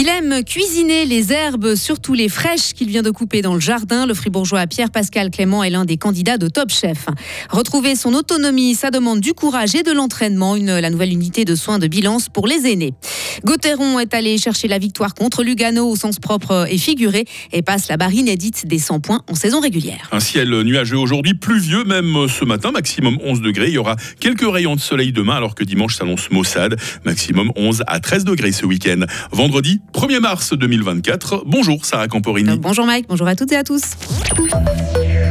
Il aime cuisiner les herbes, surtout les fraîches qu'il vient de couper dans le jardin. Le fribourgeois Pierre-Pascal Clément est l'un des candidats de Top Chef. Retrouver son autonomie, ça demande du courage et de l'entraînement. La nouvelle unité de soins de bilance pour les aînés. Gauthieron est allé chercher la victoire contre Lugano au sens propre et figuré et passe la barre inédite des 100 points en saison régulière. Un ciel nuageux aujourd'hui, pluvieux même ce matin, maximum 11 degrés. Il y aura quelques rayons de soleil demain alors que dimanche s'annonce maussade, maximum 11 à 13 degrés ce week-end. Vendredi 1er mars 2024. Bonjour Sarah Camporini. Euh, bonjour Mike, bonjour à toutes et à tous.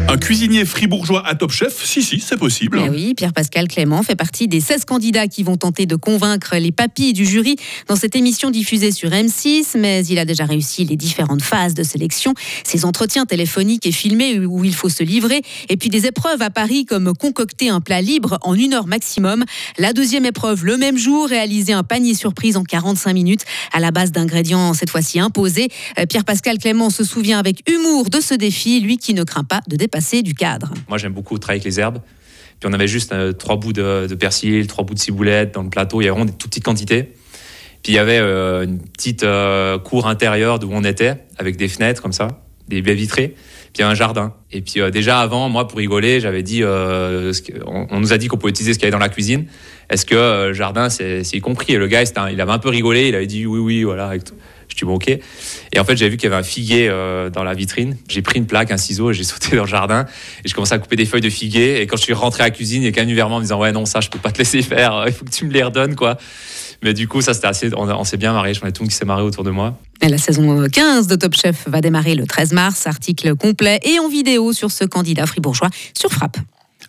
Un cuisinier fribourgeois à Top Chef Si, si, c'est possible. Eh oui, Pierre-Pascal Clément fait partie des 16 candidats qui vont tenter de convaincre les papilles du jury dans cette émission diffusée sur M6, mais il a déjà réussi les différentes phases de sélection, ses entretiens téléphoniques et filmés où il faut se livrer, et puis des épreuves à Paris comme concocter un plat libre en une heure maximum. La deuxième épreuve, le même jour, réaliser un panier surprise en 45 minutes à la base d'ingrédients cette fois-ci imposés. Euh, Pierre-Pascal Clément se souvient avec humour de ce défi, lui qui ne craint pas de dépasser du cadre. Moi, j'aime beaucoup travailler avec les herbes. Puis on avait juste euh, trois bouts de, persil, trois bouts de ciboulette dans le plateau. Il y avait vraiment des toutes petites quantités. Puis il y avait euh, une petite euh, cour intérieure d'où on était, avec des fenêtres comme ça, des baies vitrées. Puis un jardin. Et puis déjà avant, moi, pour rigoler, j'avais dit, on, nous a dit qu'on pouvait utiliser ce qu'il y avait dans la cuisine. Est-ce que jardin, c'est compris? Et le gars, il avait un peu rigolé. Il avait dit oui, oui, voilà. Je dis ok. Et en fait, j'ai vu qu'il y avait un figuier euh, dans la vitrine. J'ai pris une plaque, un ciseau, et j'ai sauté dans le jardin. Et je commençais à couper des feuilles de figuier. Et quand je suis rentré à la cuisine, il y a quelqu'un vers en me disant ouais non ça je peux pas te laisser faire. Il faut que tu me les redonnes quoi. Mais du coup, ça c'était assez. On, s'est bien marré. Je ai tout le monde qui s'est marré autour de moi. La saison 15 de Top Chef va démarrer le 13 mars. Article complet et en vidéo sur ce candidat fribourgeois sur Frappe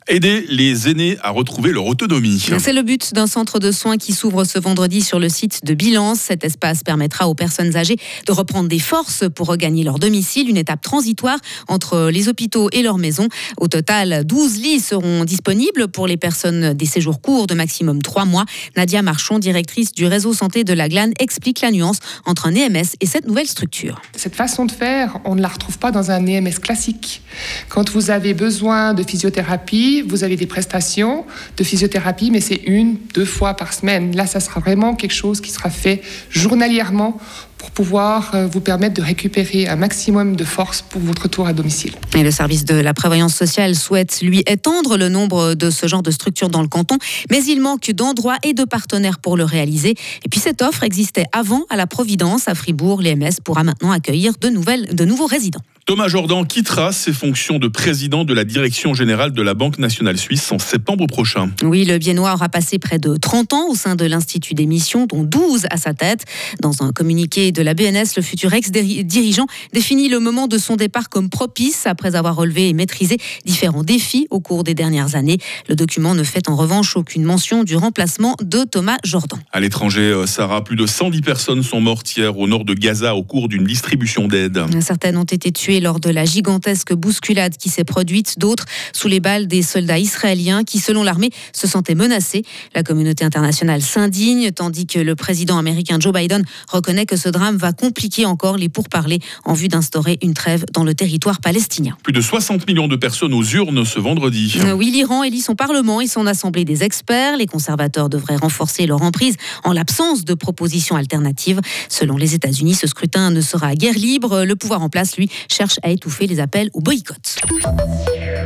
aider les aînés à retrouver leur autonomie. C'est le but d'un centre de soins qui s'ouvre ce vendredi sur le site de Bilance. Cet espace permettra aux personnes âgées de reprendre des forces pour regagner leur domicile, une étape transitoire entre les hôpitaux et leurs maisons. Au total, 12 lits seront disponibles pour les personnes des séjours courts de maximum 3 mois. Nadia Marchon, directrice du réseau santé de la Glane, explique la nuance entre un EMS et cette nouvelle structure. Cette façon de faire, on ne la retrouve pas dans un EMS classique. Quand vous avez besoin de physiothérapie, vous avez des prestations de physiothérapie, mais c'est une, deux fois par semaine. Là, ça sera vraiment quelque chose qui sera fait journalièrement pour pouvoir euh, vous permettre de récupérer un maximum de force pour votre retour à domicile. Et le service de la prévoyance sociale souhaite lui étendre le nombre de ce genre de structures dans le canton, mais il manque d'endroits et de partenaires pour le réaliser. Et puis cette offre existait avant à la Providence, à Fribourg. L'EMS pourra maintenant accueillir de, nouvelles, de nouveaux résidents. Thomas Jordan quittera ses fonctions de président de la direction générale de la Banque nationale suisse en septembre prochain. Oui, le Biennois aura passé près de 30 ans au sein de l'Institut d'émission, dont 12 à sa tête. Dans un communiqué de la BNS, le futur ex-dirigeant définit le moment de son départ comme propice après avoir relevé et maîtrisé différents défis au cours des dernières années. Le document ne fait en revanche aucune mention du remplacement de Thomas Jordan. À l'étranger, euh, Sarah, plus de 110 personnes sont mortes hier au nord de Gaza au cours d'une distribution d'aide. Certaines ont été tuées lors de la gigantesque bousculade qui s'est produite, d'autres sous les balles des soldats israéliens qui, selon l'armée, se sentaient menacés. La communauté internationale s'indigne, tandis que le président américain Joe Biden reconnaît que ce drame va compliquer encore les pourparlers en vue d'instaurer une trêve dans le territoire palestinien. Plus de 60 millions de personnes aux urnes ce vendredi. Euh, oui, l'Iran élit son Parlement et son Assemblée des experts. Les conservateurs devraient renforcer leur emprise en l'absence de propositions alternatives. Selon les États-Unis, ce scrutin ne sera guère libre. Le pouvoir en place, lui, cherche à étouffer les appels au boycott.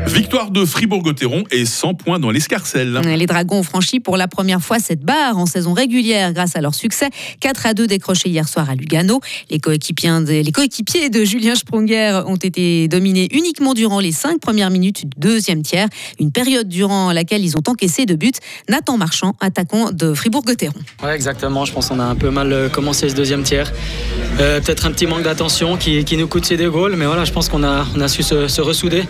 Victoire de Fribourg-Gotteron et 100 points dans l'escarcelle. Les Dragons ont franchi pour la première fois cette barre en saison régulière grâce à leur succès. 4 à 2 décrochés hier soir à Lugano. Les coéquipiers de, les coéquipiers de Julien Sprunger ont été dominés uniquement durant les 5 premières minutes du deuxième tiers, une période durant laquelle ils ont encaissé de buts. Nathan Marchand, attaquant de Fribourg-Gotteron. Ouais, exactement. Je pense qu'on a un peu mal euh, commencé ce deuxième tiers. Euh, peut-être un petit manque d'attention qui, qui, nous coûte ces deux goals, mais voilà, je pense qu'on a, on a su se, se ressouder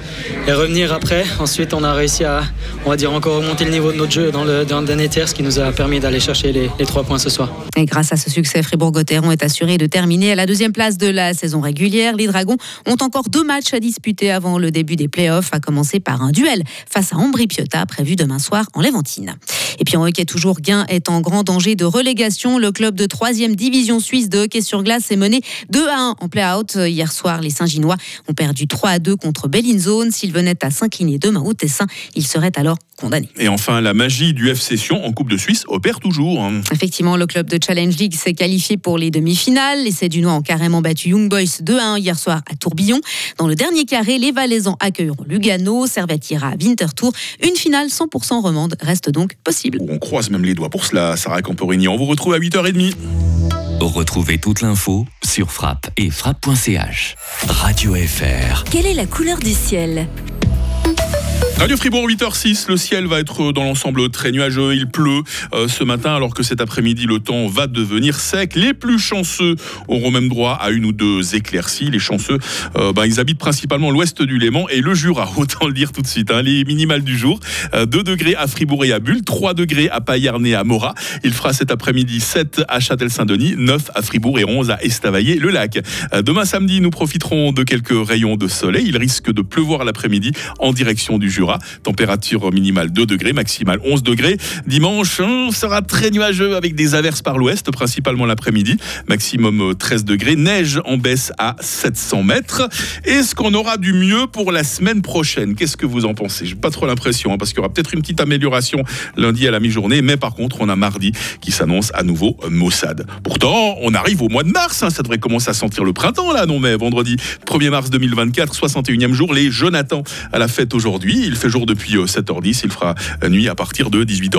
et revenir après. Ensuite, on a réussi à, on va dire, encore augmenter le niveau de notre jeu dans le, dernier tiers, ce qui nous a permis d'aller chercher les, trois points ce soir. Et grâce à ce succès, Fribourg-Gotteron est assuré de terminer à la deuxième place de la saison régulière. Les Dragons ont encore deux matchs à disputer avant le début des playoffs, à commencer par un duel face à Ambri Piotta, prévu demain soir en Léventine. Et puis en hockey, toujours, Gain est en grand danger de relégation. Le club de 3 division suisse de hockey sur glace est mené 2 à 1 en play-out. Hier soir, les Saint-Ginois ont perdu 3 à 2 contre Bellinzone. S'ils venaient à s'incliner demain au Tessin. Il serait alors condamné. Et enfin, la magie du FC Sion en Coupe de Suisse opère toujours. hein. Effectivement, le club de Challenge League s'est qualifié pour les demi-finales. Les Sédunois ont carrément battu Young Boys 2-1 hier soir à Tourbillon. Dans le dernier carré, les Valaisans accueilleront Lugano, Servette ira à Winterthur. Une finale 100% romande reste donc possible. On croise même les doigts pour cela, Sarah Camporini. On vous retrouve à 8h30. Retrouvez toute l'info sur frappe et frappe.ch. Radio FR. Quelle est la couleur du ciel? Radio Fribourg 8h06, le ciel va être dans l'ensemble très nuageux, il pleut euh, ce matin alors que cet après-midi le temps va devenir sec. Les plus chanceux auront même droit à une ou deux éclaircies. Les chanceux, euh, ben, ils habitent principalement l'ouest du Léman et le Jura, autant le dire tout de suite. hein. Les minimales du jour, euh, 2 degrés à Fribourg et à Bulle, 3 degrés à Payerne et à Morat. Il fera cet après-midi 7 à Châtel-Saint-Denis, 9 à Fribourg et 11 à Estavayer-le-Lac. Euh, Demain samedi, nous profiterons de quelques rayons de soleil. Il risque de pleuvoir l'après-midi en direction du Jura. Température minimale 2 degrés, maximale 11 degrés. Dimanche, on sera très nuageux avec des averses par l'ouest, principalement l'après-midi. Maximum euh, 13 degrés. Neige en baisse à 700 mètres. Est-ce qu'on aura du mieux pour la semaine prochaine? Qu'est-ce que vous en pensez? J'ai pas trop l'impression, hein, parce qu'il y aura peut-être une petite amélioration lundi à la mi-journée, mais par contre, on a mardi qui s'annonce à nouveau maussade. Pourtant, on arrive au mois de mars, hein, ça devrait commencer à sentir le printemps là, non mais vendredi 1er mars 2024, 61e jour, les Jonathan à la fête aujourd'hui. Il fait jour depuis euh, 7h10, il fera euh, nuit à partir de 18h.